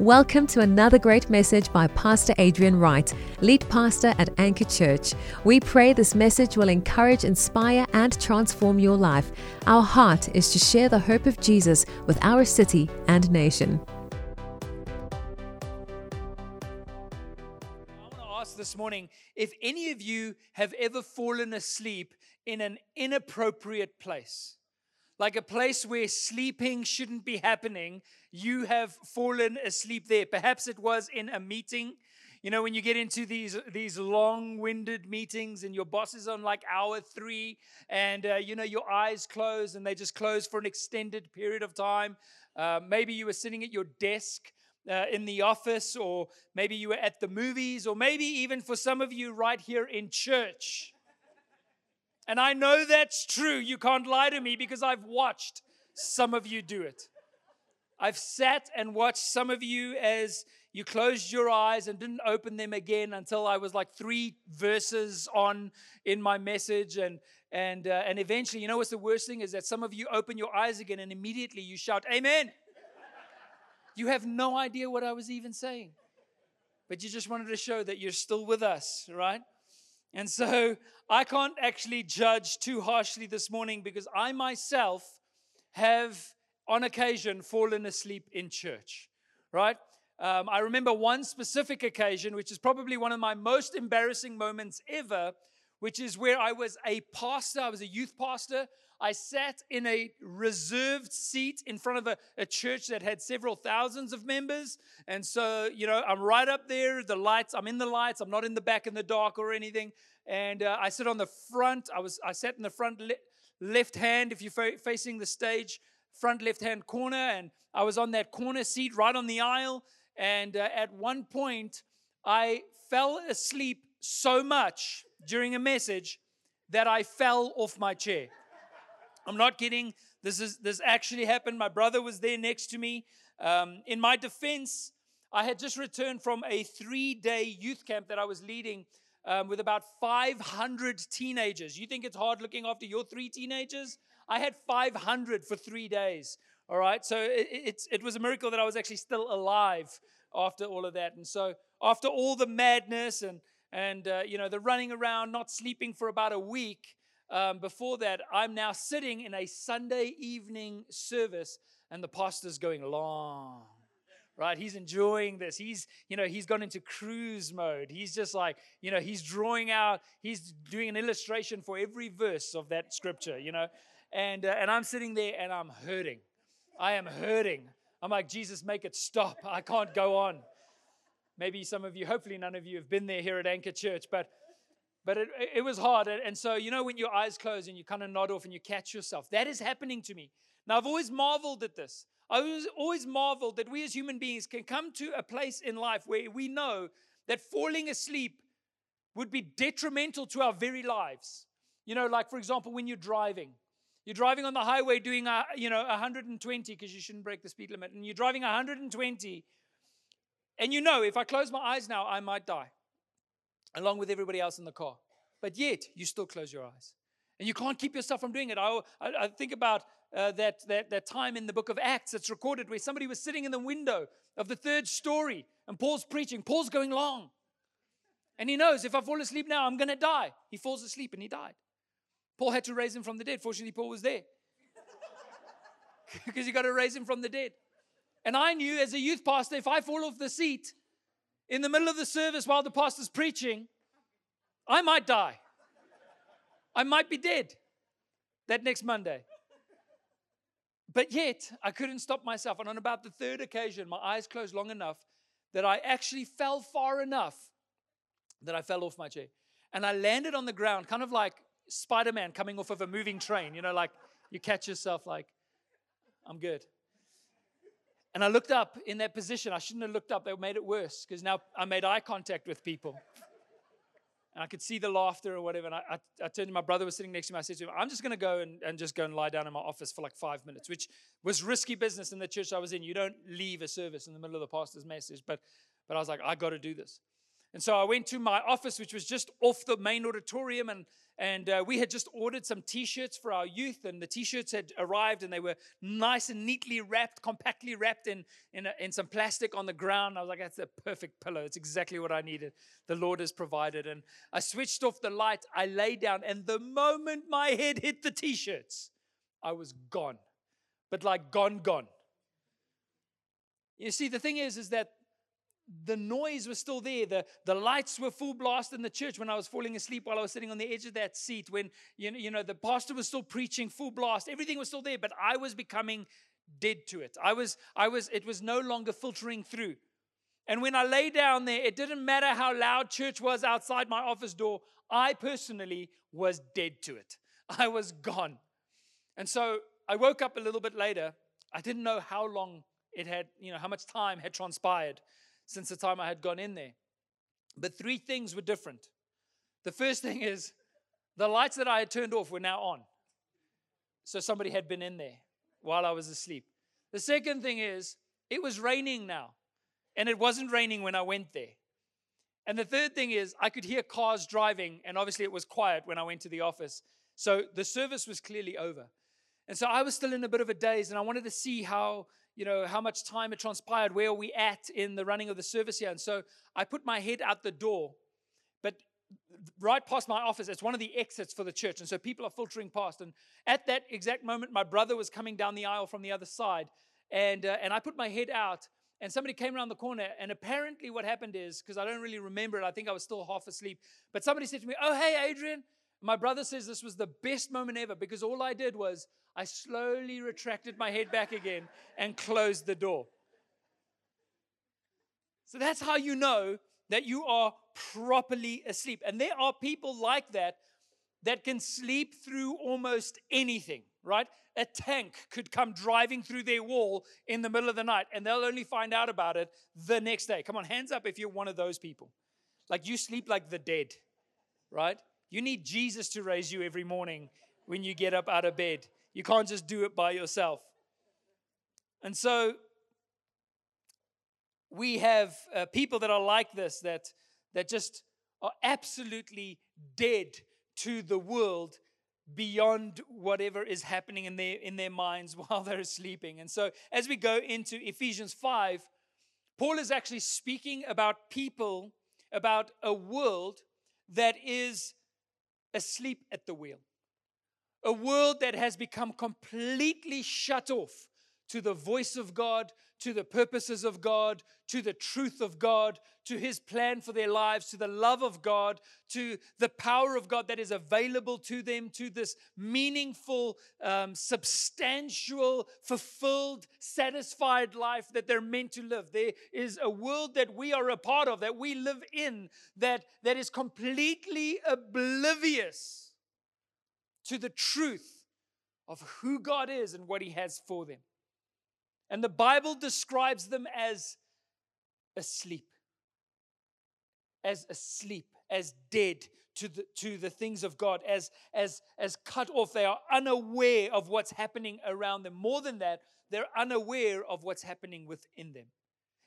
Welcome to another great message by Pastor Adrian Wright, lead pastor at Anchor Church. We pray this message will encourage, inspire, and transform your life. Our heart is to share the hope of Jesus with our city and nation. I want to ask this morning if any of you have ever fallen asleep in an inappropriate place, like a place where sleeping shouldn't be happening, you have fallen asleep there. Perhaps it was in a meeting. You know, when you get into these these long-winded meetings and your boss is on like hour three, and uh, you know your eyes close and they just close for an extended period of time. Uh, maybe you were sitting at your desk uh, in the office, or maybe you were at the movies, or maybe even for some of you right here in church. And I know that's true. You can't lie to me because I've watched some of you do it. I've sat and watched some of you as you closed your eyes and didn't open them again until I was like three verses on in my message. And, and, uh, and eventually, you know what's the worst thing is that some of you open your eyes again and immediately you shout, Amen. You have no idea what I was even saying. But you just wanted to show that you're still with us, right? And so I can't actually judge too harshly this morning because I myself have on occasion fallen asleep in church, right? Um, I remember one specific occasion, which is probably one of my most embarrassing moments ever, which is where I was a pastor, I was a youth pastor. I sat in a reserved seat in front of a, a, church that had several thousands of members. And so, you know, I'm right up there, the lights, I'm in the lights, I'm not in the back in the dark or anything. And uh, I sit on the front, I was I sat in the front le- left hand if you're fa- facing the stage front left hand corner, and I was on that corner seat right on the aisle. And uh, at one point, I fell asleep so much during a message that I fell off my chair. I'm not kidding. This is this actually happened. My brother was there next to me. Um, in my defense, I had just returned from a three-day youth camp that I was leading um, with about 500 teenagers. You think it's hard looking after your three teenagers? I had 500 for three days. All right. So it, it, it was a miracle that I was actually still alive after all of that. And so after all the madness and, and uh, you know, the running around, not sleeping for about a week, um, before that, I'm now sitting in a Sunday evening service and the pastor's going long right he's enjoying this he's you know he's gone into cruise mode he's just like you know he's drawing out he's doing an illustration for every verse of that scripture you know and, uh, and I'm sitting there and I'm hurting. I am hurting. I'm like, Jesus, make it stop. I can't go on. Maybe some of you, hopefully none of you have been there here at Anchor Church, but but it, it was hard. And so, you know, when your eyes close and you kind of nod off and you catch yourself, that is happening to me. Now, I've always marveled at this. I was always marveled that we as human beings can come to a place in life where we know that falling asleep would be detrimental to our very lives. You know, like for example, when you're driving, you're driving on the highway doing, a, you know, 120 because you shouldn't break the speed limit, and you're driving 120, and you know if I close my eyes now, I might die, along with everybody else in the car. But yet you still close your eyes, and you can't keep yourself from doing it. I, I, I think about uh, that, that, that time in the book of Acts that's recorded where somebody was sitting in the window of the third story and Paul's preaching. Paul's going long. And he knows if I fall asleep now, I'm going to die. He falls asleep and he died. Paul had to raise him from the dead. Fortunately, Paul was there. because you got to raise him from the dead. And I knew as a youth pastor, if I fall off the seat in the middle of the service while the pastor's preaching, I might die. I might be dead that next Monday. But yet, I couldn't stop myself. And on about the third occasion, my eyes closed long enough that I actually fell far enough that I fell off my chair. And I landed on the ground, kind of like Spider Man coming off of a moving train, you know, like you catch yourself like, I'm good. And I looked up in that position. I shouldn't have looked up, they made it worse because now I made eye contact with people. And I could see the laughter or whatever. And I, I, I, turned to my brother was sitting next to me. I said to him, I'm just going to go and, and just go and lie down in my office for like five minutes, which was risky business in the church I was in. You don't leave a service in the middle of the pastor's message. But, but I was like, I got to do this. And so I went to my office, which was just off the main auditorium, and, and uh, we had just ordered some t-shirts for our youth and the t-shirts had arrived and they were nice and neatly wrapped compactly wrapped in in, a, in some plastic on the ground. I was like that's a perfect pillow. It's exactly what i needed. The lord has provided. And i switched off the light. I lay down and the moment my head hit the t-shirts i was gone. But like gone gone. You see the thing is is that the noise was still there. The, the lights were full blast in the church when I was falling asleep while I was sitting on the edge of that seat. When, you know, you know, the pastor was still preaching full blast. Everything was still there, but I was becoming dead to it. I was, I was, it was no longer filtering through. And when I lay down there, it didn't matter how loud church was outside my office door. I personally was dead to it. I was gone. And so I woke up a little bit later. I didn't know how long it had, you know, how much time had transpired since the time I had gone in there. But three things were different. The first thing is the lights that I had turned off were now on. So somebody had been in there while I was asleep. The second thing is it was raining now, and it wasn't raining when I went there. And the third thing is I could hear cars driving, and obviously it was quiet when I went to the office. So the service was clearly over. And so I was still in a bit of a daze, and I wanted to see how you know, how much time had transpired, where are we at in the running of the service here. And so I put my head out the door, but right past my office, it's one of the exits for the church. And so people are filtering past. And at that exact moment, my brother was coming down the aisle from the other side. And, uh, and I put my head out, and somebody came around the corner. And apparently, what happened is, because I don't really remember it, I think I was still half asleep, but somebody said to me, Oh, hey, Adrian. My brother says this was the best moment ever because all I did was I slowly retracted my head back again and closed the door. So that's how you know that you are properly asleep. And there are people like that that can sleep through almost anything, right? A tank could come driving through their wall in the middle of the night and they'll only find out about it the next day. Come on, hands up if you're one of those people. Like you sleep like the dead, right? You need Jesus to raise you every morning when you get up out of bed. You can't just do it by yourself. And so we have uh, people that are like this that that just are absolutely dead to the world beyond whatever is happening in their in their minds while they're sleeping. And so as we go into Ephesians 5, Paul is actually speaking about people about a world that is asleep at the wheel. A world that has become completely shut off to the voice of God, to the purposes of God, to the truth of God, to His plan for their lives, to the love of God, to the power of God that is available to them, to this meaningful, um, substantial, fulfilled, satisfied life that they're meant to live. There is a world that we are a part of, that we live in, that, that is completely oblivious to the truth of who God is and what He has for them. And the Bible describes them as asleep, as asleep, as dead to the, to the things of God, as, as, as cut off. They are unaware of what's happening around them. More than that, they're unaware of what's happening within them.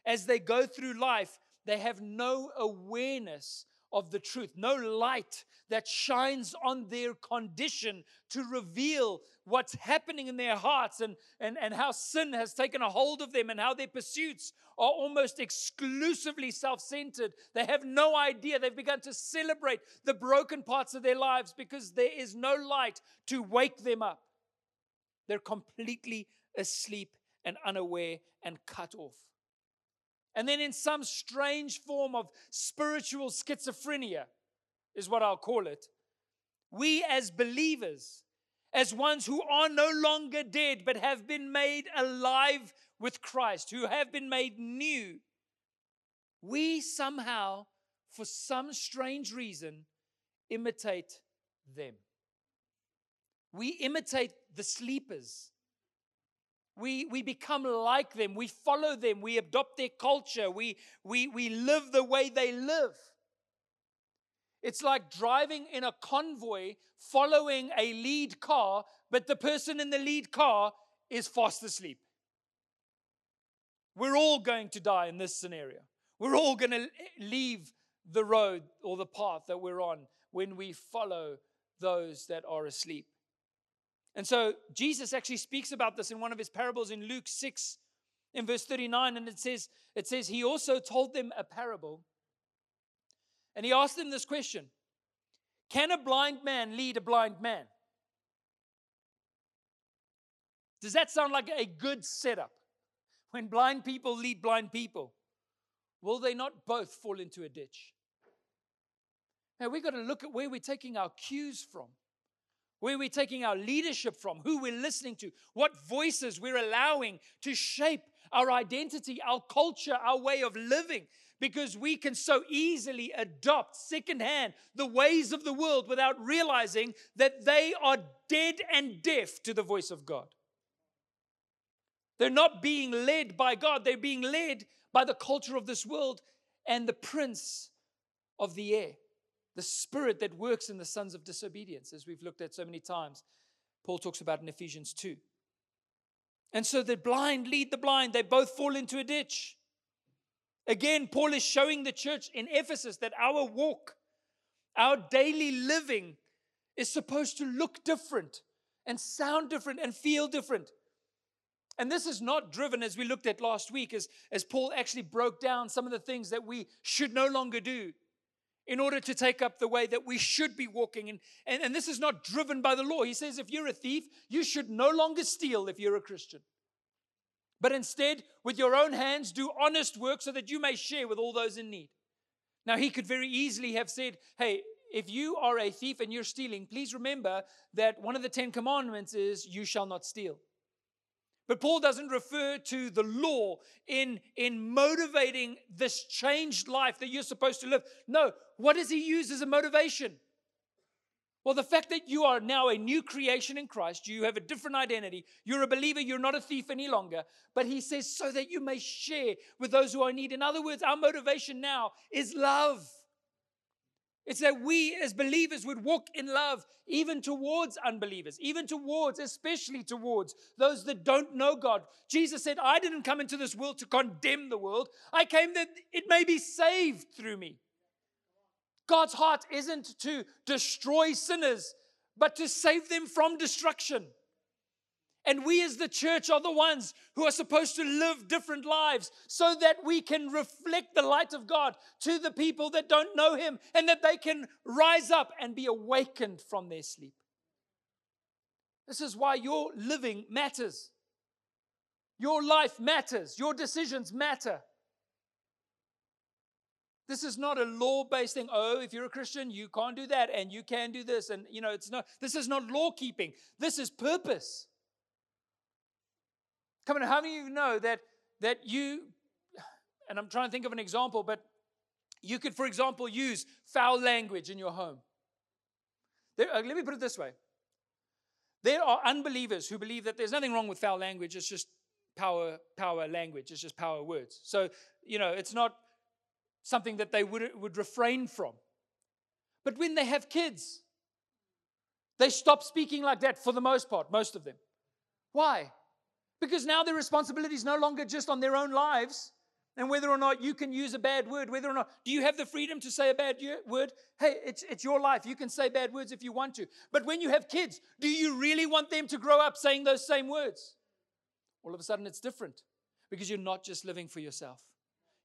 As they go through life, they have no awareness of the truth, no light that shines on their condition to reveal what's happening in their hearts and, and, and how sin has taken a hold of them and how their pursuits are almost exclusively self centered. They have no idea. They've begun to celebrate the broken parts of their lives because there is no light to wake them up. They're completely asleep and unaware and cut off. And then, in some strange form of spiritual schizophrenia, is what I'll call it, we as believers, as ones who are no longer dead but have been made alive with Christ, who have been made new, we somehow, for some strange reason, imitate them. We imitate the sleepers we, we become like them. We follow them. We adopt their culture. We, we, we live the way they live. It's like driving in a convoy following a lead car, but the person in the lead car is fast asleep. We're all going to die in this scenario. We're all going to leave the road or the path that we're on when we follow those that are asleep. And so Jesus actually speaks about this in one of his parables in Luke 6 in verse 39 and it says it says he also told them a parable and he asked them this question Can a blind man lead a blind man? Does that sound like a good setup? When blind people lead blind people, will they not both fall into a ditch? Now we've got to look at where we're taking our cues from, where we're taking our leadership from, who we're listening to, what voices we're allowing to shape our identity, our culture, our way of living because we can so easily adopt secondhand the ways of the world without realizing that they are dead and deaf to the voice of God. They're not being led by God, they're being led by the culture of this world and the prince of the air, the spirit that works in the sons of disobedience, as we've looked at so many times. Paul talks about in Ephesians 2. And so the blind lead the blind, they both fall into a ditch. Again, Paul is showing the church in Ephesus that our walk, our daily living, is supposed to look different and sound different and feel different. And this is not driven, as we looked at last week, as, as Paul actually broke down some of the things that we should no longer do in order to take up the way that we should be walking. And, and, and this is not driven by the law. He says, if you're a thief, you should no longer steal if you're a Christian but instead, with your own hands, do honest work so that you may share with all those in need. Now, he could very easily have said, Hey, if you are a thief and you're stealing, please remember that one of the Ten Commandments is, You shall not steal. But Paul doesn't refer to the law in, in motivating this changed life that you're supposed to live. No, what does he use as a motivation? Well, the fact that you are now a new creation in Christ, you have a different identity, you're a believer, you're not a thief any longer. But he says, so that you may share with those who are in need. In other words, our motivation now is love. It's that we as believers would walk in love even towards unbelievers, even towards, especially towards those that don't know God. Jesus said, I didn't come into this world to condemn the world, I came that it may be saved through me. God's heart isn't to destroy sinners, but to save them from destruction. And we, as the church, are the ones who are supposed to live different lives so that we can reflect the light of God to the people that don't know Him and that they can rise up and be awakened from their sleep. This is why your living matters. Your life matters. Your decisions matter. This is not a law based thing. Oh, if you're a Christian, you can't do that and you can do this. And, you know, it's not, this is not law keeping. This is purpose. Come on, how many of you know that, that you, and I'm trying to think of an example, but you could, for example, use foul language in your home. There, uh, let me put it this way there are unbelievers who believe that there's nothing wrong with foul language, it's just power, power language, it's just power words. So, you know, it's not something that they would, would refrain from. But when they have kids, they stop speaking like that for the most part, most of them. Why? Because now their responsibility is no longer just on their own lives and whether or not you can use a bad word, whether or not, do you have the freedom to say a bad word? Hey, it's, it's your life. You can say bad words if you want to. But when you have kids, do you really want them to grow up saying those same words? All of a sudden, it's different because you're not just living for yourself,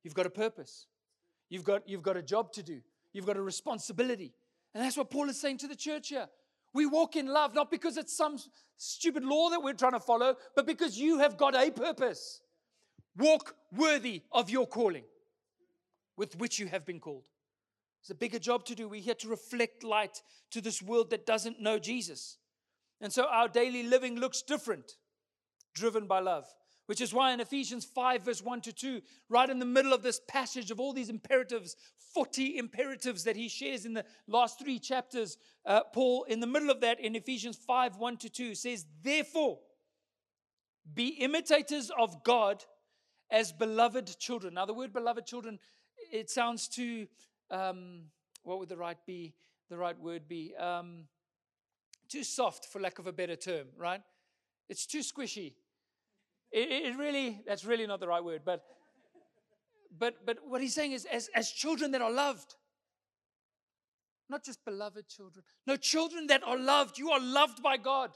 you've got a purpose. You've got, you've got a job to do, you've got a responsibility. And that's what Paul is saying to the church here. We walk in love, not because it's some stupid law that we're trying to follow, but because you have got a purpose. Walk worthy of your calling with which you have been called. It's a bigger job to do. We're here to reflect light to this world that doesn't know Jesus. And so our daily living looks different, driven by love. Which is why in Ephesians 5, verse 1 to 2, right in the middle of this passage of all these imperatives, 40 imperatives that he shares in the last three chapters, uh, Paul, in the middle of that, in Ephesians 5, 1 to 2, says, Therefore, be imitators of God as beloved children. Now, the word beloved children, it sounds too, um, what would the right be? The right word be? Um, too soft, for lack of a better term, right? It's too squishy. It, it really, that's really not the right word, but but but what he's saying is as, as children that are loved. Not just beloved children. No, children that are loved. You are loved by God.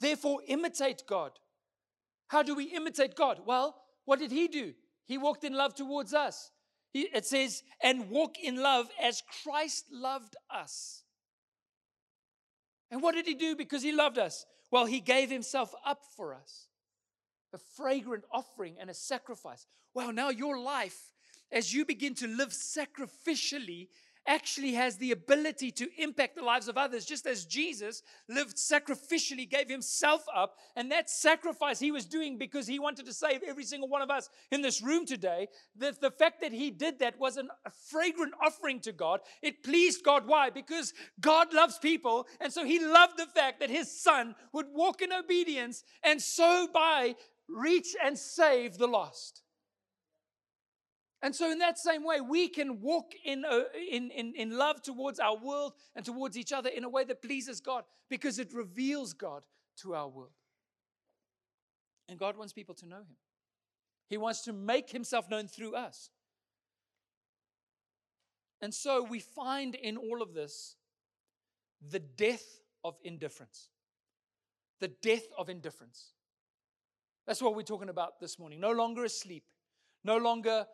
Therefore, imitate God. How do we imitate God? Well, what did He do? He walked in love towards us. He, it says, and walk in love as Christ loved us. And what did He do because He loved us? Well, He gave Himself up for us a fragrant offering and a sacrifice. Wow, now your life, as you begin to live sacrificially, actually has the ability to impact the lives of others, just as Jesus lived sacrificially, gave himself up. And that sacrifice he was doing because he wanted to save every single one of us in this room today. The, the fact that he did that was an, a fragrant offering to God. It pleased God. Why? Because God loves people. And so he loved the fact that his son would walk in obedience and so by reach and save the lost. And so, in that same way, we can walk in, uh, in, in, in love towards our world and towards each other in a way that pleases God because it reveals God to our world. And God wants people to know Him, He wants to make Himself known through us. And so, we find in all of this the death of indifference. The death of indifference. That's what we're talking about this morning. No longer asleep, no longer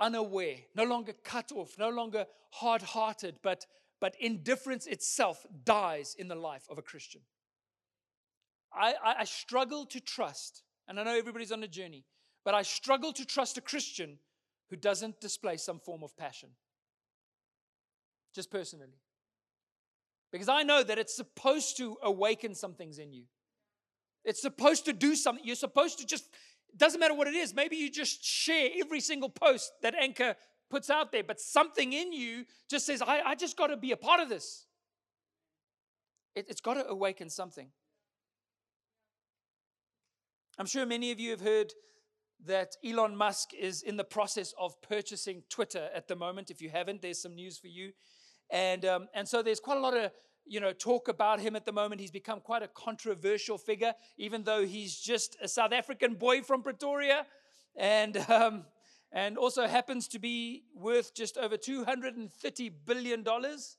unaware, no longer cut off, no longer hard hearted, but, but indifference itself dies in the life of a Christian. I, I, I struggle to trust, and I know everybody's on a journey, but I struggle to trust a Christian who doesn't display some form of passion. Just personally. Because I know that it's supposed to awaken some things in you. It's supposed to do something. You're supposed to just doesn't matter what it is. Maybe you just share every single post that Anchor puts out there, but something in you just says, I, I just got to be a part of this. It, it's got to awaken something. I'm sure many of you have heard that Elon Musk is in the process of purchasing Twitter at the moment. If you haven't, there's some news for you. And, um, and so there's quite a lot of you know, talk about him at the moment. He's become quite a controversial figure, even though he's just a South African boy from Pretoria, and um, and also happens to be worth just over 230 billion dollars.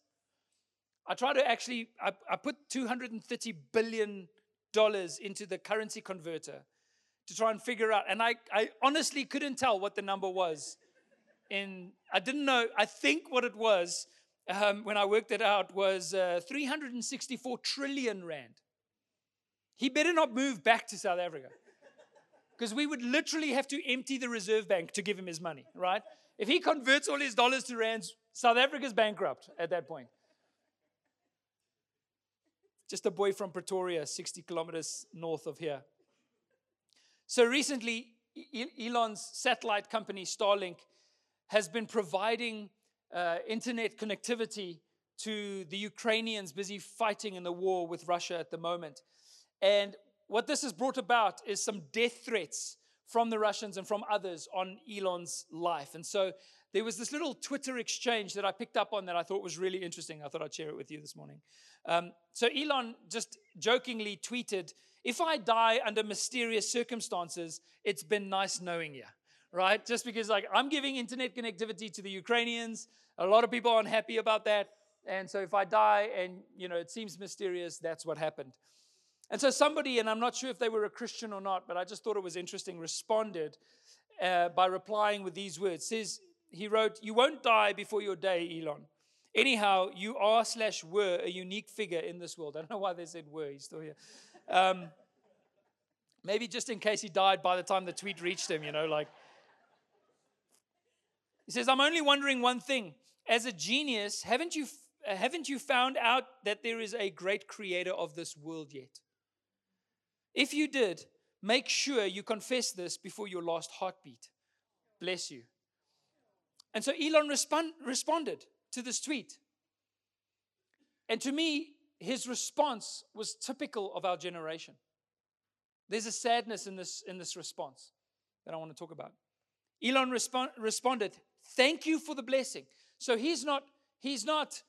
I try to actually I, I put 230 billion dollars into the currency converter to try and figure out, and I I honestly couldn't tell what the number was. In I didn't know. I think what it was um, when I worked it out, was uh, 364 trillion rand. He better not move back to South Africa because we would literally have to empty the reserve bank to give him his money, right? If he converts all his dollars to rands, South Africa's bankrupt at that point. Just a boy from Pretoria, 60 kilometers north of here. So recently, Elon's satellite company, Starlink, has been providing uh, internet connectivity to the Ukrainians busy fighting in the war with Russia at the moment. And what this has brought about is some death threats from the Russians and from others on Elon's life. And so there was this little Twitter exchange that I picked up on that I thought was really interesting. I thought I'd share it with you this morning. Um, so Elon just jokingly tweeted, If I die under mysterious circumstances, it's been nice knowing you right? Just because, like, I'm giving internet connectivity to the Ukrainians. A lot of people are unhappy about that. And so if I die and, you know, it seems mysterious, that's what happened. And so somebody, and I'm not sure if they were a Christian or not, but I just thought it was interesting, responded uh, by replying with these words. Says, he wrote, You won't die before your day, Elon. Anyhow, you are slash were a unique figure in this world. I don't know why they said were, he's still here. Um, maybe just in case he died by the time the tweet reached him, you know, like he says, I'm only wondering one thing. As a genius, haven't you, haven't you found out that there is a great creator of this world yet? If you did, make sure you confess this before your last heartbeat. Bless you. And so Elon respond, responded to this tweet. And to me, his response was typical of our generation. There's a sadness in this, in this response that I want to talk about. Elon respond, responded, Thank you for the blessing. So he's not, he's not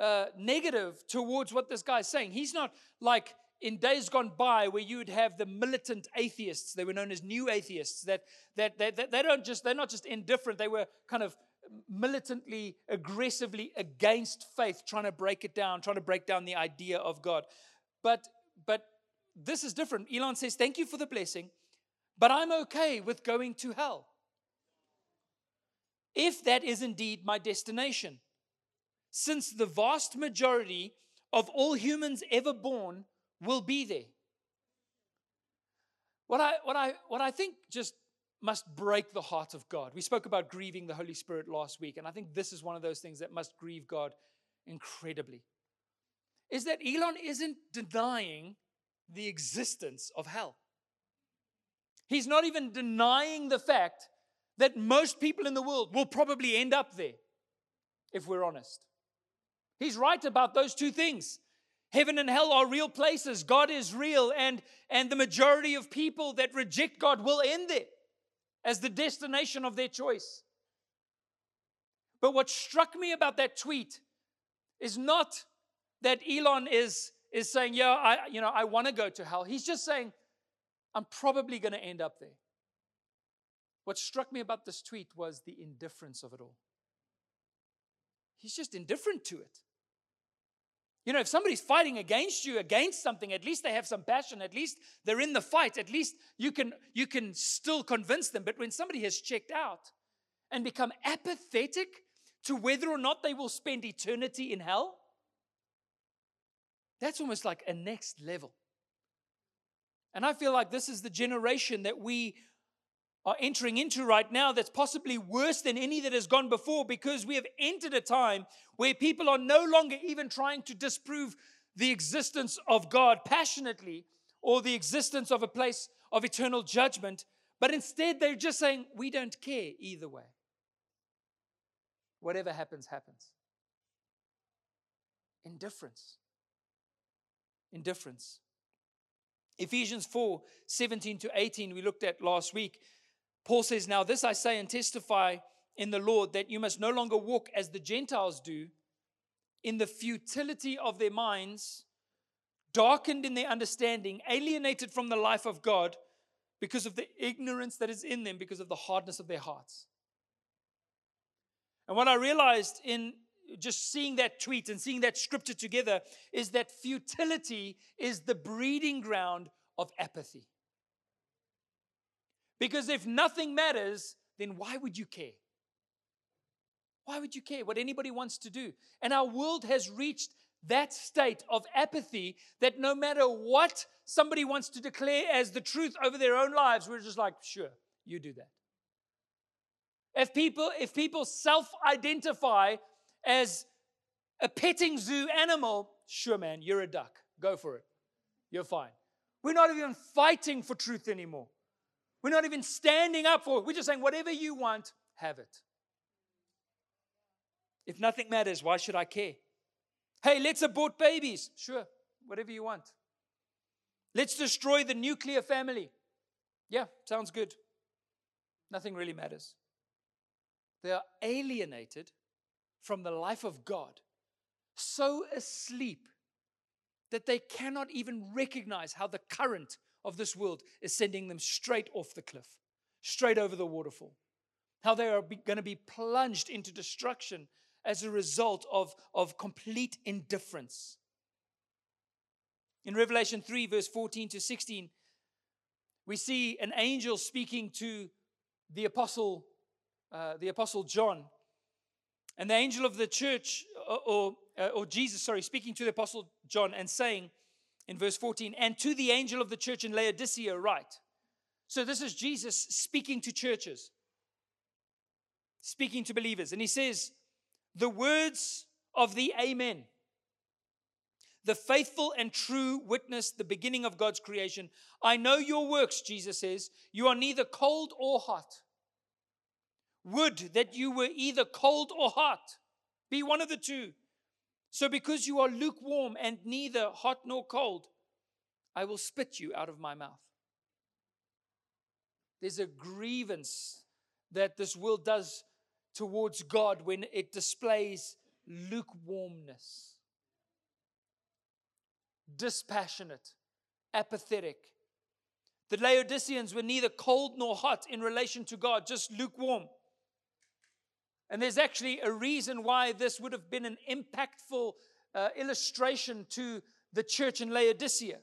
uh, negative towards what this guy's saying. He's not like in days gone by where you would have the militant atheists. They were known as new atheists that that, that, that they don't just they're not just indifferent. They were kind of militantly aggressively against faith trying to break it down trying to break down the idea of god. But but this is different. Elon says thank you for the blessing but i'm okay with going to hell if that is indeed my destination since the vast majority of all humans ever born will be there. What I, what I, what I think just must break the heart of God. We spoke about grieving the Holy Spirit last week, and I think this is one of those things that must grieve God incredibly. Is that Elon isn't denying the existence of hell. He's not even denying the fact that most people in the world will probably end up there, if we're honest. He's right about those two things. Heaven and hell are real places. God is real, and, and the majority of people that reject God will end there as the destination of their choice. But what struck me about that tweet is not that Elon is, is saying, Yeah, I, you know, I want to go to hell. He's just saying, I'm probably going to end up there. What struck me about this tweet was the indifference of it all. He's just indifferent to it. You know, if somebody's fighting against you, against something, at least they have some passion. At least they're in the fight. At least you can, you can still convince them. But when somebody has checked out and become apathetic to whether or not they will spend eternity in hell, that's almost like a next level. And I feel like this is the generation that we are entering into right now that's possibly worse than any that has gone before because we have entered a time where people are no longer even trying to disprove the existence of God passionately or the existence of a place of eternal judgment, but instead they're just saying, We don't care either way. Whatever happens, happens. Indifference. Indifference. Ephesians 4 17 to 18, we looked at last week. Paul says, Now this I say and testify in the Lord that you must no longer walk as the Gentiles do, in the futility of their minds, darkened in their understanding, alienated from the life of God because of the ignorance that is in them, because of the hardness of their hearts. And what I realized in just seeing that tweet and seeing that scripture together is that futility is the breeding ground of apathy. Because if nothing matters, then why would you care? Why would you care what anybody wants to do? And our world has reached that state of apathy that no matter what somebody wants to declare as the truth over their own lives, we're just like, sure, you do that. If people, if people self-identify as a petting zoo animal, sure, man, you're a duck. Go for it. You're fine. We're not even fighting for truth anymore. We're not even standing up for it. We're just saying, whatever you want, have it. If nothing matters, why should I care? Hey, let's abort babies. Sure, whatever you want. Let's destroy the nuclear family. Yeah, sounds good. Nothing really matters. They are alienated from the life of God, so asleep that they cannot even recognize how the current of this world is sending them straight off the cliff, straight over the waterfall. How they are going to be plunged into destruction as a result of, of complete indifference. In Revelation 3, verse 14 to 16, we see an angel speaking to the apostle, uh, the apostle John. And the angel of the church, or, or, uh, or Jesus, sorry, speaking to the apostle John and saying, in verse 14, and to the angel of the church in Laodicea, write. So this is Jesus speaking to churches, speaking to believers. And he says, The words of the Amen, the faithful and true witness, the beginning of God's creation. I know your works, Jesus says. You are neither cold or hot. Would that you were either cold or hot. Be one of the two. So, because you are lukewarm and neither hot nor cold, I will spit you out of my mouth. There's a grievance that this world does towards God when it displays lukewarmness, dispassionate, apathetic. The Laodiceans were neither cold nor hot in relation to God, just lukewarm. And there's actually a reason why this would have been an impactful uh, illustration to the church in Laodicea.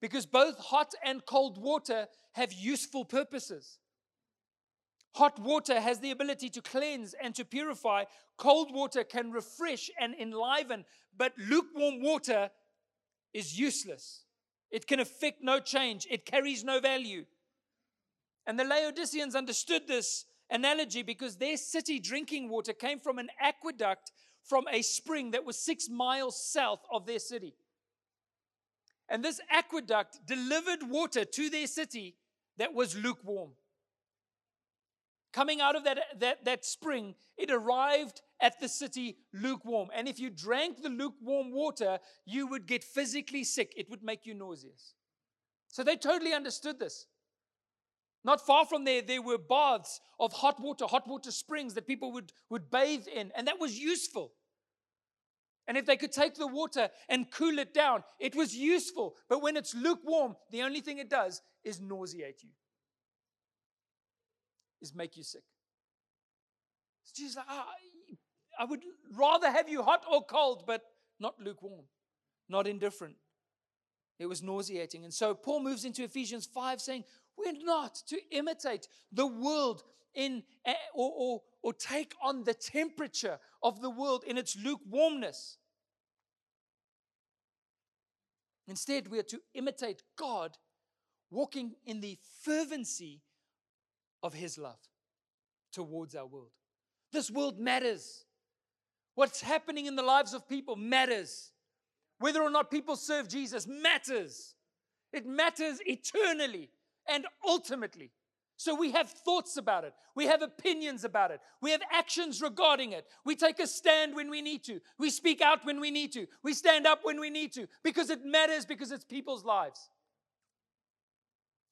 Because both hot and cold water have useful purposes. Hot water has the ability to cleanse and to purify. Cold water can refresh and enliven, but lukewarm water is useless. It can affect no change, it carries no value. And the Laodiceans understood this analogy because their city drinking water came from an aqueduct from a spring that was six miles south of their city. And this aqueduct delivered water to their city that was lukewarm. Coming out of that, that, that spring, it arrived at the city lukewarm. And if you drank the lukewarm water, you would get physically sick. It would make you nauseous. So they totally understood this. Not far from there, there were baths of hot water, hot water springs that people would, would bathe in, and that was useful. And if they could take the water and cool it down, it was useful. But when it's lukewarm, the only thing it does is nauseate you, is make you sick. So Jesus like, oh, I would rather have you hot or cold, but not lukewarm, not indifferent. It was nauseating. And so Paul moves into Ephesians 5 saying, we're not to imitate the world in eh, or, or, or take on the temperature of the world in its lukewarmness. Instead, we are to imitate God, walking in the fervency of His love towards our world. This world matters. What's happening in the lives of people matters. Whether or not people serve Jesus matters. It matters eternally and ultimately. So we have thoughts about it. We have opinions about it. We have actions regarding it. We take a stand when we need to. We speak out when we need to. We stand up when we need to because it matters because it's people's lives.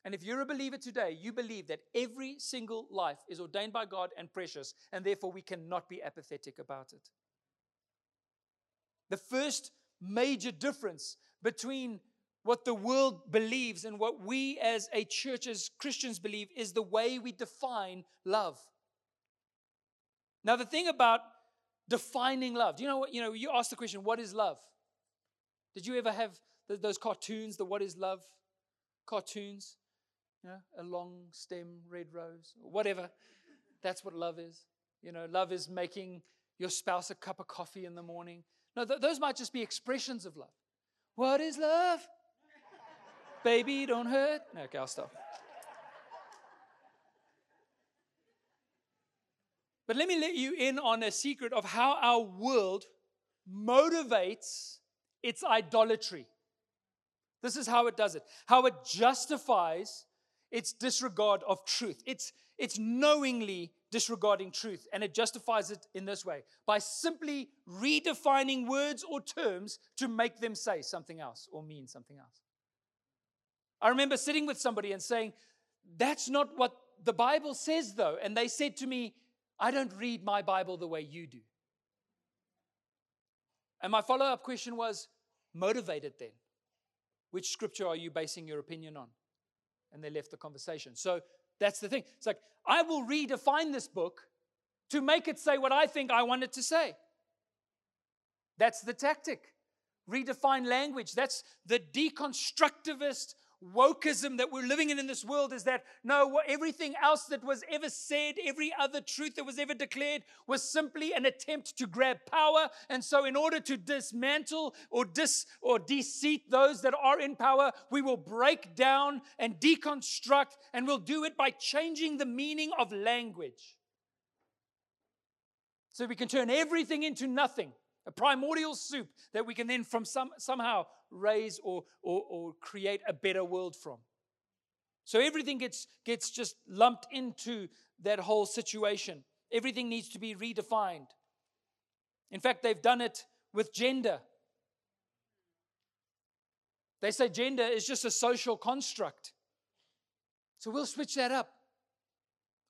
And if you're a believer today, you believe that every single life is ordained by God and precious, and therefore we cannot be apathetic about it. The first major difference between what the world believes and what we as a church, as Christians believe, is the way we define love. Now, the thing about defining love, do you know what? You know, you ask the question, what is love? Did you ever have those cartoons, the what is love cartoons? You know, a long stem red rose, or whatever. That's what love is. You know, love is making your spouse a cup of coffee in the morning. No, th- those might just be expressions of love. What is love? Baby, don't hurt. Okay, I'll stop. But let me let you in on a secret of how our world motivates its idolatry. This is how it does it, how it justifies its disregard of truth. It's, it's knowingly disregarding truth, and it justifies it in this way by simply redefining words or terms to make them say something else or mean something else. I remember sitting with somebody and saying, That's not what the Bible says, though. And they said to me, I don't read my Bible the way you do. And my follow up question was, Motivated then? Which scripture are you basing your opinion on? And they left the conversation. So that's the thing. It's like, I will redefine this book to make it say what I think I want it to say. That's the tactic. Redefine language. That's the deconstructivist wokeism that we're living in in this world is that no, everything else that was ever said, every other truth that was ever declared was simply an attempt to grab power. And so, in order to dismantle or dis or deceit those that are in power, we will break down and deconstruct, and we'll do it by changing the meaning of language. So we can turn everything into nothing a primordial soup that we can then from some, somehow raise or, or, or create a better world from. So everything gets, gets just lumped into that whole situation. Everything needs to be redefined. In fact, they've done it with gender. They say gender is just a social construct. So we'll switch that up.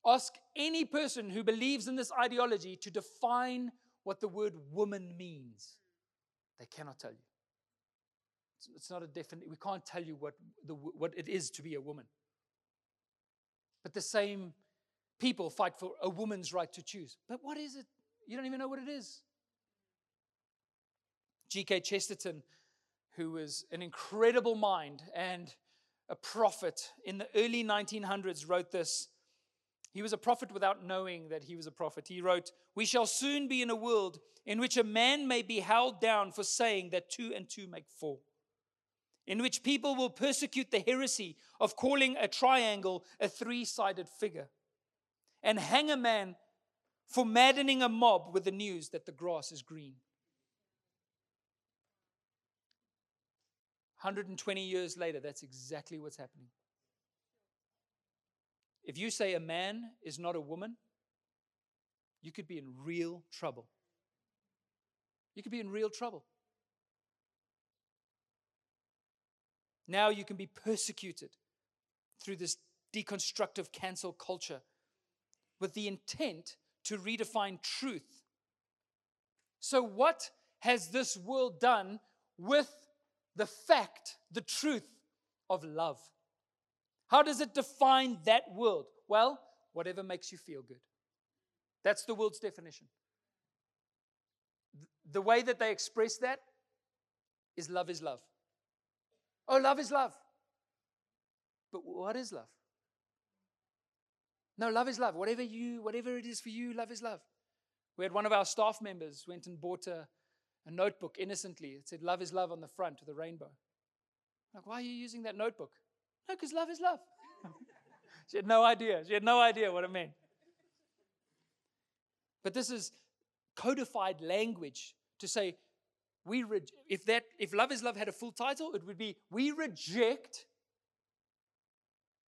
Ask any person who believes in this ideology to define what the word woman means. They cannot tell you. It's not a definite, we can't tell you what, the, what it is to be a woman. But the same people fight for a woman's right to choose. But what is it? You don't even know what it is. G.K. Chesterton, who was an incredible mind and a prophet in the early 1900s, wrote this. He was a prophet without knowing that he was a prophet. He wrote, We shall soon be in a world in which a man may be held down for saying that two and two make four in which people will persecute the heresy of calling a triangle a three sided figure, and hang a man for maddening a mob with the news that the grass is green. 120 years later, that's exactly what's happening. If you say a man is not a woman, you could be in real trouble. You could be in real trouble. Now you can be persecuted through this deconstructive cancel culture with the intent to redefine truth. So, what has this world done with the fact, the truth of love? How does it define that world? Well, whatever makes you feel good. That's the world's definition. The way that they express that is love is love. Oh, love is love. But what is love? No, love is love. Whatever you, whatever it is for you, love is love. We had one of our staff members went and bought a, a notebook innocently. It said love is love on the front with a rainbow. Like, why are you using that notebook? No, because love is love. she had no idea. She had no idea what it meant. But this is codified language to say we re- if that if love is love had a full title it would be we reject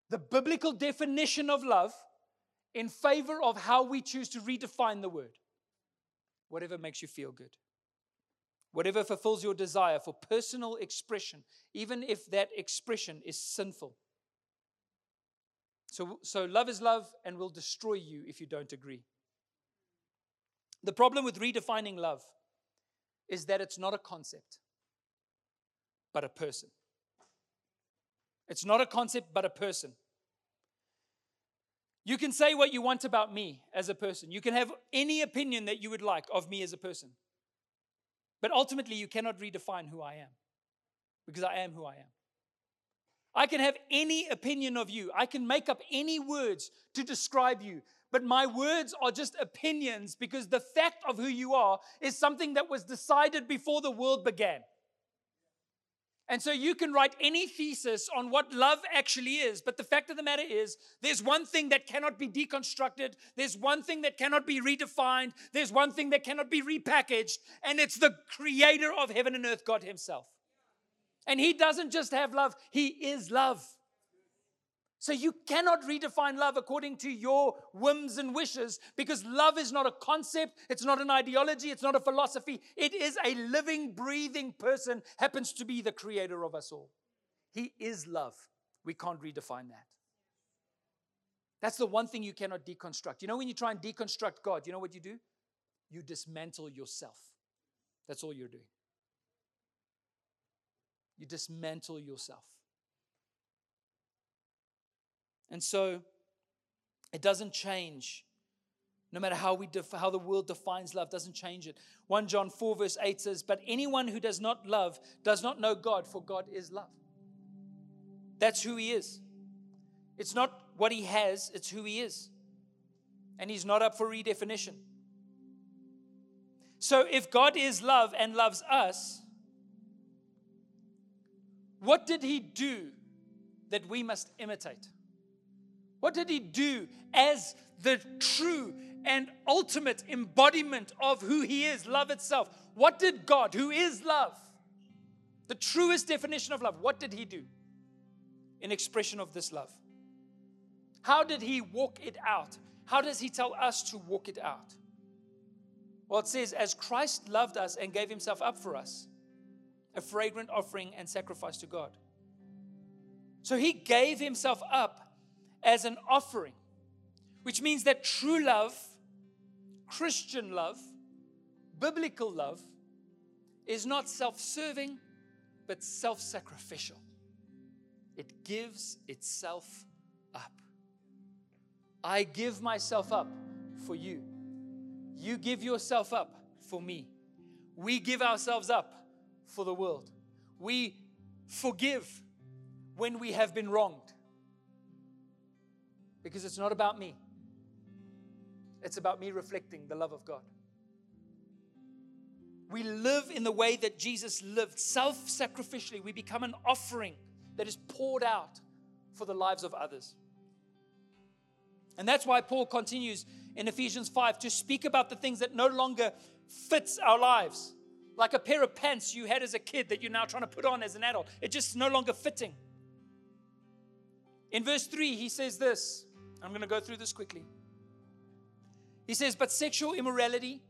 the biblical definition of love in favor of how we choose to redefine the word whatever makes you feel good whatever fulfills your desire for personal expression even if that expression is sinful so, so love is love and will destroy you if you don't agree the problem with redefining love is that it's not a concept, but a person. It's not a concept, but a person. You can say what you want about me as a person. You can have any opinion that you would like of me as a person. But ultimately, you cannot redefine who I am because I am who I am. I can have any opinion of you. I can make up any words to describe you but my words are just opinions because the fact of who you are is something that was decided before the world began. And so you can write any thesis on what love actually is, but the fact of the matter is, there's one thing that cannot be deconstructed, there's one thing that cannot be redefined, there's one thing that cannot be repackaged, and it's the creator of heaven and earth, God Himself. And He doesn't just have love, He is love. So you cannot redefine love according to your whims and wishes because love is not a concept, it's not an ideology, it's not a philosophy. It is a living, breathing person, happens to be the creator of us all. He is love. We can't redefine that. That's the one thing you cannot deconstruct. You know, when you try and deconstruct God, you know what you do? You dismantle yourself. That's all you're doing. You dismantle yourself. And so it doesn't change. No matter how, we def- how the world defines love, doesn't change it. 1 John 4, verse 8 says, But anyone who does not love does not know God, for God is love. That's who He is. It's not what He has, it's who He is. And He's not up for redefinition. So if God is love and loves us, what did He do that we must imitate? What did he do as the true and ultimate embodiment of who he is, love itself? What did God, who is love, the truest definition of love, what did he do in expression of this love? How did he walk it out? How does he tell us to walk it out? Well, it says, as Christ loved us and gave himself up for us, a fragrant offering and sacrifice to God. So he gave himself up as an offering, which means that true love, Christian love, biblical love, is not self serving, but self sacrificial. It gives itself up. I give myself up for you. You give yourself up for me. We give ourselves up for the world. We forgive when we have been wronged. Because it's not about me, it's about me reflecting the love of God. We live in the way that Jesus lived, self sacrificially. We become an offering that is poured out for the lives of others. And that's why Paul continues in Ephesians 5 to speak about the things that no longer fits our lives. Like a pair of pants you had as a kid that you're now trying to put on as an adult. It just no longer fitting. In verse 3, he says this. I'm going to go through this quickly. He says, But sexual immorality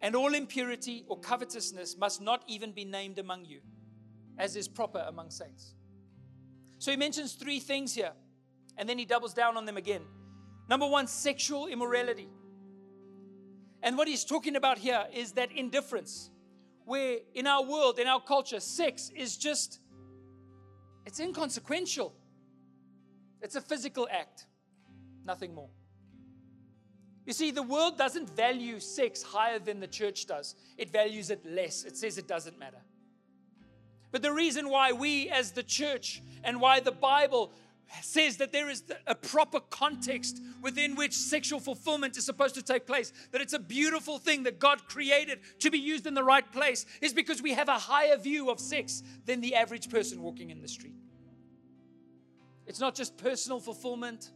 and all impurity or covetousness must not even be named among you, as is proper among saints. So he mentions three things here, and then he doubles down on them again. Number one, sexual immorality. And what he's talking about here is that indifference, where in our world, in our culture, sex is just, it's inconsequential. It's a physical act, nothing more. You see, the world doesn't value sex higher than the church does, it values it less. It says it doesn't matter. But the reason why we, as the church, and why the Bible says that there is a proper context within which sexual fulfillment is supposed to take place, that it's a beautiful thing that God created to be used in the right place, is because we have a higher view of sex than the average person walking in the street. It's not just personal fulfillment,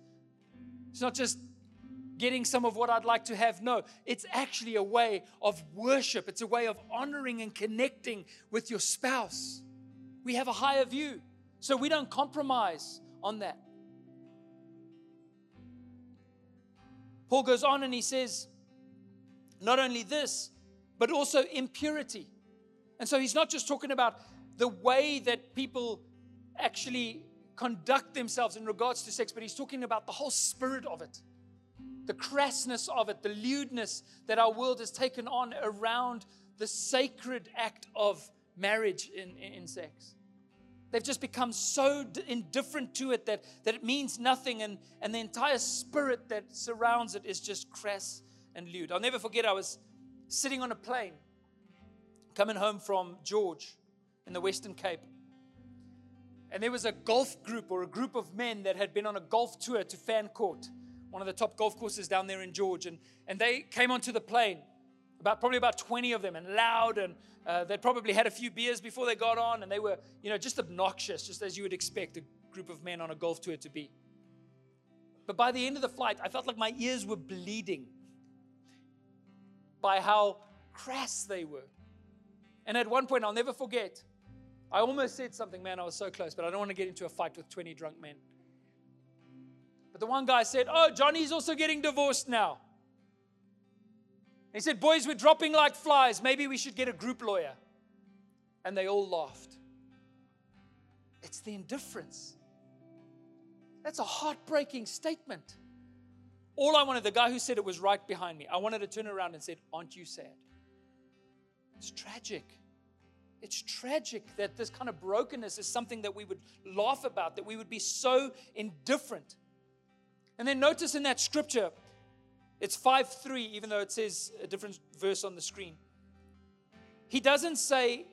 it's not just getting some of what I'd like to have. No, it's actually a way of worship, it's a way of honoring and connecting with your spouse. We have a higher view, so we don't compromise on that. Paul goes on and he says, not only this, but also impurity. And so he's not just talking about the way that people actually conduct themselves in regards to sex, but he's talking about the whole spirit of it the crassness of it, the lewdness that our world has taken on around the sacred act of marriage in, in, in sex. They've just become so indifferent to it that, that it means nothing, and, and the entire spirit that surrounds it is just crass and lewd. I'll never forget, I was sitting on a plane coming home from George in the Western Cape. And there was a golf group or a group of men that had been on a golf tour to Fancourt one of the top golf courses down there in George. And, and they came onto the plane, about probably about 20 of them, and loud. And uh, they'd probably had a few beers before they got on. And they were, you know, just obnoxious, just as you would expect a group of men on a golf tour to be. But by the end of the flight, I felt like my ears were bleeding by how crass they were. And at one point, I'll never forget, I almost said something, man, I was so close, but I don't want to get into a fight with 20 drunk men. But the one guy said, Oh, Johnny's also getting divorced now. He said, Boys, we're dropping like flies. Maybe we should get a group lawyer. And they all laughed. It's the indifference. That's a heartbreaking statement. All I wanted, the guy who said it was right behind me, I wanted to turn around and said, Aren't you sad? It's tragic. It's tragic that this kind of brokenness is something that we would laugh about, that we would be so indifferent. And then notice in that scripture, it's 5 3, even though it says a different verse on the screen. He doesn't say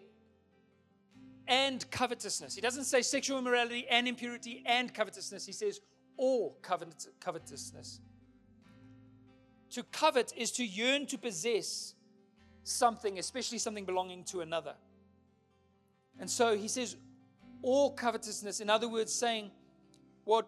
and covetousness. He doesn't say sexual immorality and impurity and covetousness. He says or covetousness. To covet is to yearn to possess something, especially something belonging to another. And so he says, all covetousness, in other words, saying what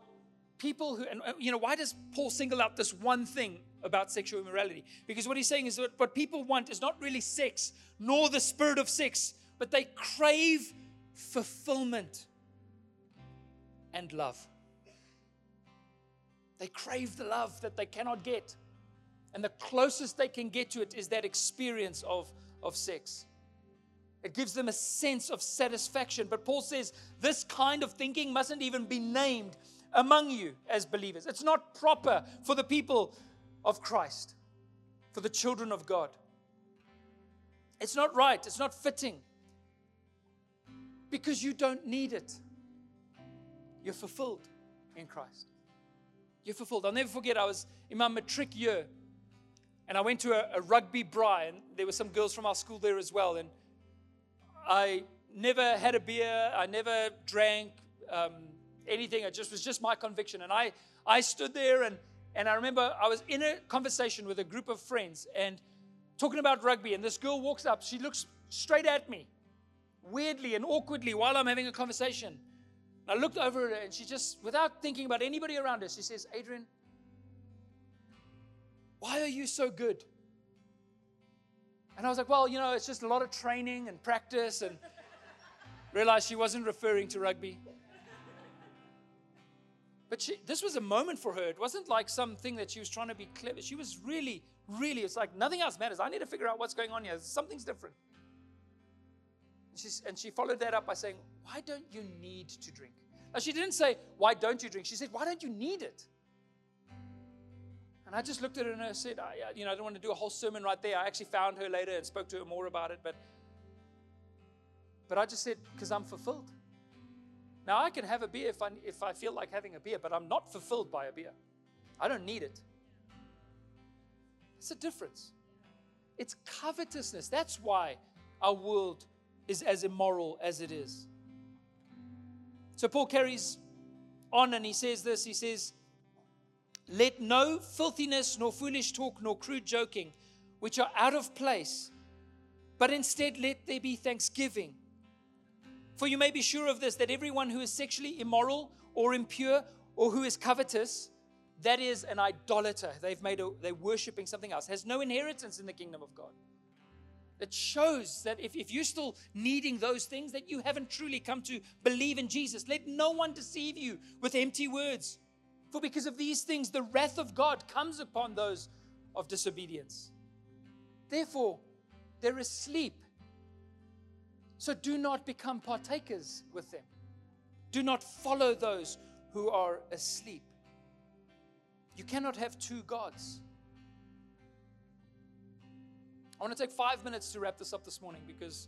people who, and uh, you know, why does Paul single out this one thing about sexual immorality? Because what he's saying is that what people want is not really sex, nor the spirit of sex, but they crave fulfillment and love. They crave the love that they cannot get. And the closest they can get to it is that experience of, of sex. It gives them a sense of satisfaction. But Paul says this kind of thinking mustn't even be named among you as believers. It's not proper for the people of Christ, for the children of God. It's not right, it's not fitting. because you don't need it. You're fulfilled in Christ. You're fulfilled. I'll never forget, I was in my matric year and I went to a, a rugby braai, and there were some girls from our school there as well. And I never had a beer, I never drank um, anything. It just was just my conviction. And I, I stood there and, and I remember I was in a conversation with a group of friends and talking about rugby. And this girl walks up, she looks straight at me, weirdly and awkwardly, while I'm having a conversation. I looked over at her and she just, without thinking about anybody around her, she says, Adrian, why are you so good? And I was like, Well, you know, it's just a lot of training and practice, and realized she wasn't referring to rugby. But she, this was a moment for her. It wasn't like something that she was trying to be clever. She was really, really, it's like nothing else matters. I need to figure out what's going on here. Something's different. She's, and she followed that up by saying, Why don't you need to drink? Now, she didn't say, Why don't you drink? She said, Why don't you need it? And I just looked at her and I said, oh, I, You know, I don't want to do a whole sermon right there. I actually found her later and spoke to her more about it. But, but I just said, Because I'm fulfilled. Now, I can have a beer if I, if I feel like having a beer, but I'm not fulfilled by a beer. I don't need it. It's a difference. It's covetousness. That's why our world is as immoral as it is. So Paul carries on and he says this he says, Let no filthiness, nor foolish talk, nor crude joking, which are out of place, but instead let there be thanksgiving. For you may be sure of this that everyone who is sexually immoral or impure or who is covetous, that is an idolater. They've made a, they're worshiping something else, has no inheritance in the kingdom of God. It shows that if, if you're still needing those things, that you haven't truly come to believe in Jesus. Let no one deceive you with empty words. For because of these things, the wrath of God comes upon those of disobedience. Therefore, they're asleep. So do not become partakers with them. Do not follow those who are asleep. You cannot have two gods. I want to take five minutes to wrap this up this morning because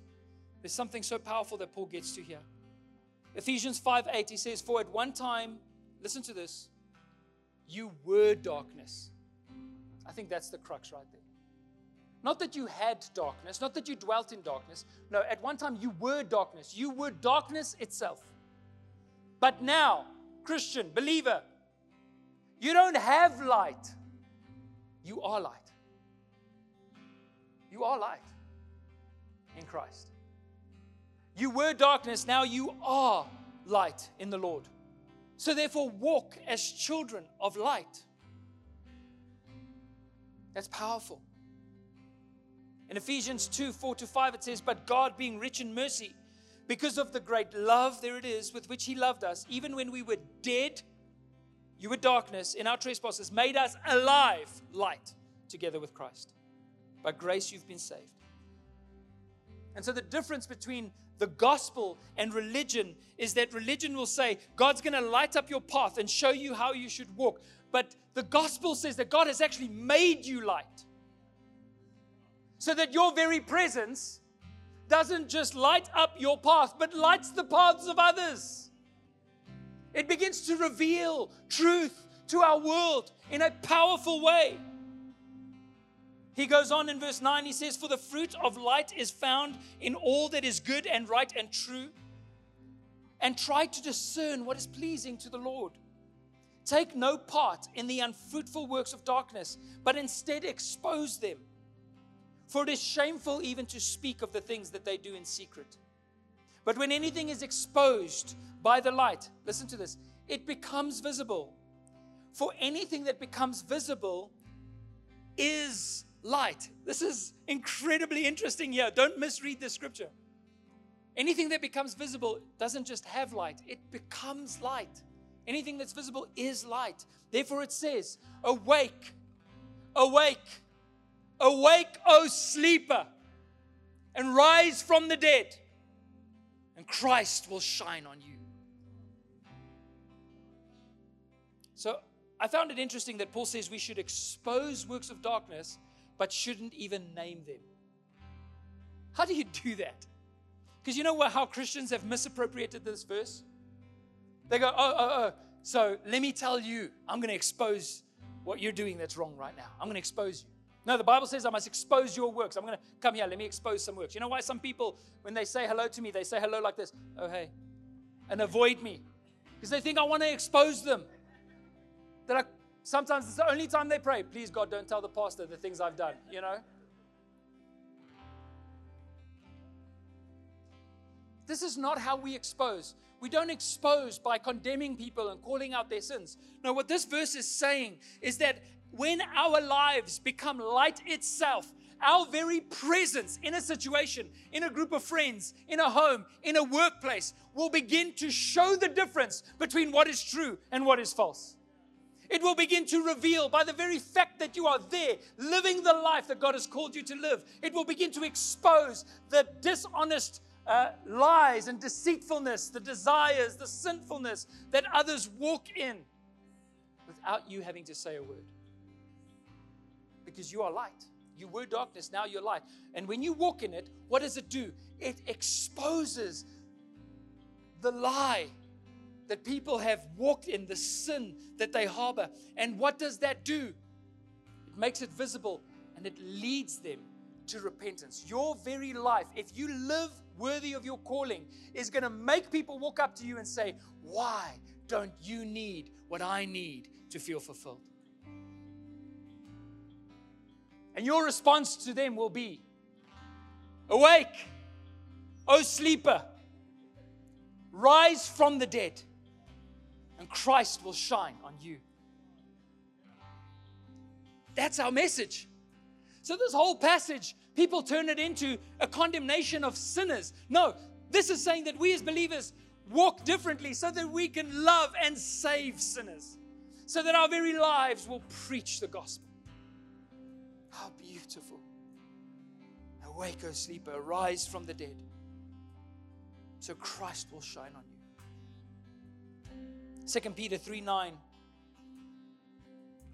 there's something so powerful that Paul gets to here. Ephesians 5 8, he says, For at one time, listen to this, you were darkness. I think that's the crux right there. Not that you had darkness, not that you dwelt in darkness. No, at one time you were darkness. You were darkness itself. But now, Christian, believer, you don't have light, you are light. You are light in Christ. You were darkness, now you are light in the Lord. So therefore, walk as children of light. That's powerful. In Ephesians 2 4 to 5, it says, But God, being rich in mercy, because of the great love, there it is, with which He loved us, even when we were dead, you were darkness in our trespasses, made us alive, light, together with Christ. By grace, you've been saved. And so, the difference between the gospel and religion is that religion will say, God's going to light up your path and show you how you should walk. But the gospel says that God has actually made you light. So that your very presence doesn't just light up your path, but lights the paths of others. It begins to reveal truth to our world in a powerful way. He goes on in verse 9, he says, For the fruit of light is found in all that is good and right and true, and try to discern what is pleasing to the Lord. Take no part in the unfruitful works of darkness, but instead expose them. For it is shameful even to speak of the things that they do in secret. But when anything is exposed by the light, listen to this, it becomes visible. For anything that becomes visible is light. This is incredibly interesting here. Don't misread this scripture. Anything that becomes visible doesn't just have light, it becomes light. Anything that's visible is light. Therefore, it says, Awake, awake, awake, O sleeper, and rise from the dead, and Christ will shine on you. So, I found it interesting that Paul says we should expose works of darkness but shouldn't even name them. How do you do that? Because you know what, how Christians have misappropriated this verse? They go, oh, oh, oh, so let me tell you, I'm going to expose what you're doing that's wrong right now. I'm going to expose you. No, the Bible says I must expose your works. I'm going to come here. Let me expose some works. You know why some people, when they say hello to me, they say hello like this Oh, hey, and avoid me because they think I want to expose them. They're like, sometimes it's the only time they pray. Please, God, don't tell the pastor the things I've done, you know? This is not how we expose. We don't expose by condemning people and calling out their sins. No, what this verse is saying is that when our lives become light itself, our very presence in a situation, in a group of friends, in a home, in a workplace, will begin to show the difference between what is true and what is false. It will begin to reveal by the very fact that you are there, living the life that God has called you to live. It will begin to expose the dishonest uh, lies and deceitfulness, the desires, the sinfulness that others walk in without you having to say a word. Because you are light. You were darkness, now you're light. And when you walk in it, what does it do? It exposes the lie that people have walked in, the sin that they harbor. And what does that do? It makes it visible and it leads them to repentance. Your very life, if you live worthy of your calling is going to make people walk up to you and say, Why don't you need what I need to feel fulfilled? And your response to them will be, Awake, O sleeper, rise from the dead, and Christ will shine on you. That's our message. So, this whole passage People turn it into a condemnation of sinners. No, this is saying that we as believers walk differently so that we can love and save sinners, so that our very lives will preach the gospel. How beautiful. Awake, O sleeper, arise from the dead, so Christ will shine on you. 2 Peter 3 9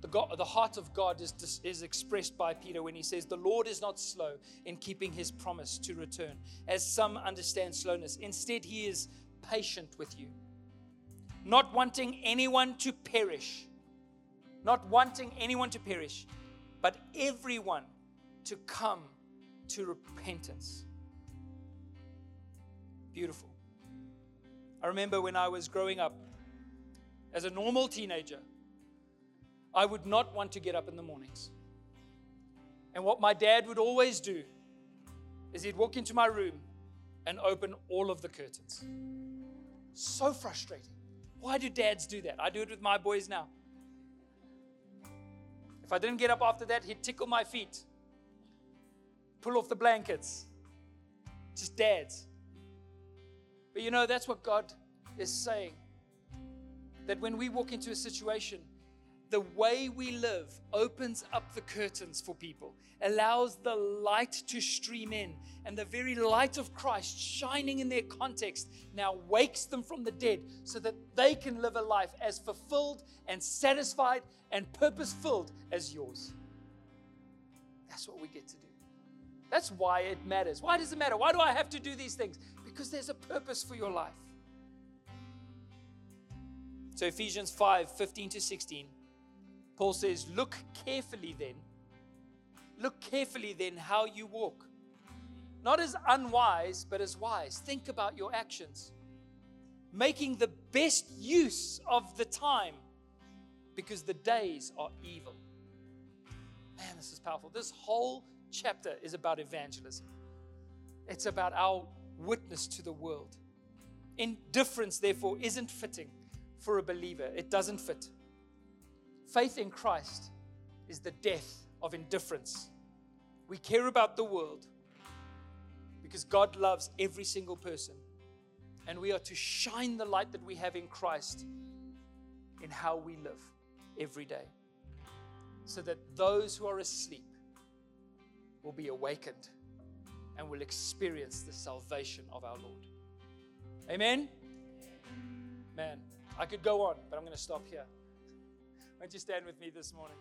the, God, the heart of God is, is expressed by Peter when he says, The Lord is not slow in keeping his promise to return, as some understand slowness. Instead, he is patient with you, not wanting anyone to perish, not wanting anyone to perish, but everyone to come to repentance. Beautiful. I remember when I was growing up as a normal teenager. I would not want to get up in the mornings. And what my dad would always do is he'd walk into my room and open all of the curtains. So frustrating. Why do dads do that? I do it with my boys now. If I didn't get up after that, he'd tickle my feet, pull off the blankets. Just dads. But you know, that's what God is saying. That when we walk into a situation, the way we live opens up the curtains for people, allows the light to stream in, and the very light of Christ shining in their context now wakes them from the dead so that they can live a life as fulfilled and satisfied and purpose filled as yours. That's what we get to do. That's why it matters. Why does it matter? Why do I have to do these things? Because there's a purpose for your life. So, Ephesians 5 15 to 16. Paul says, Look carefully then. Look carefully then how you walk. Not as unwise, but as wise. Think about your actions. Making the best use of the time because the days are evil. Man, this is powerful. This whole chapter is about evangelism, it's about our witness to the world. Indifference, therefore, isn't fitting for a believer, it doesn't fit. Faith in Christ is the death of indifference. We care about the world because God loves every single person. And we are to shine the light that we have in Christ in how we live every day so that those who are asleep will be awakened and will experience the salvation of our Lord. Amen? Man, I could go on, but I'm going to stop here. Won't you stand with me this morning?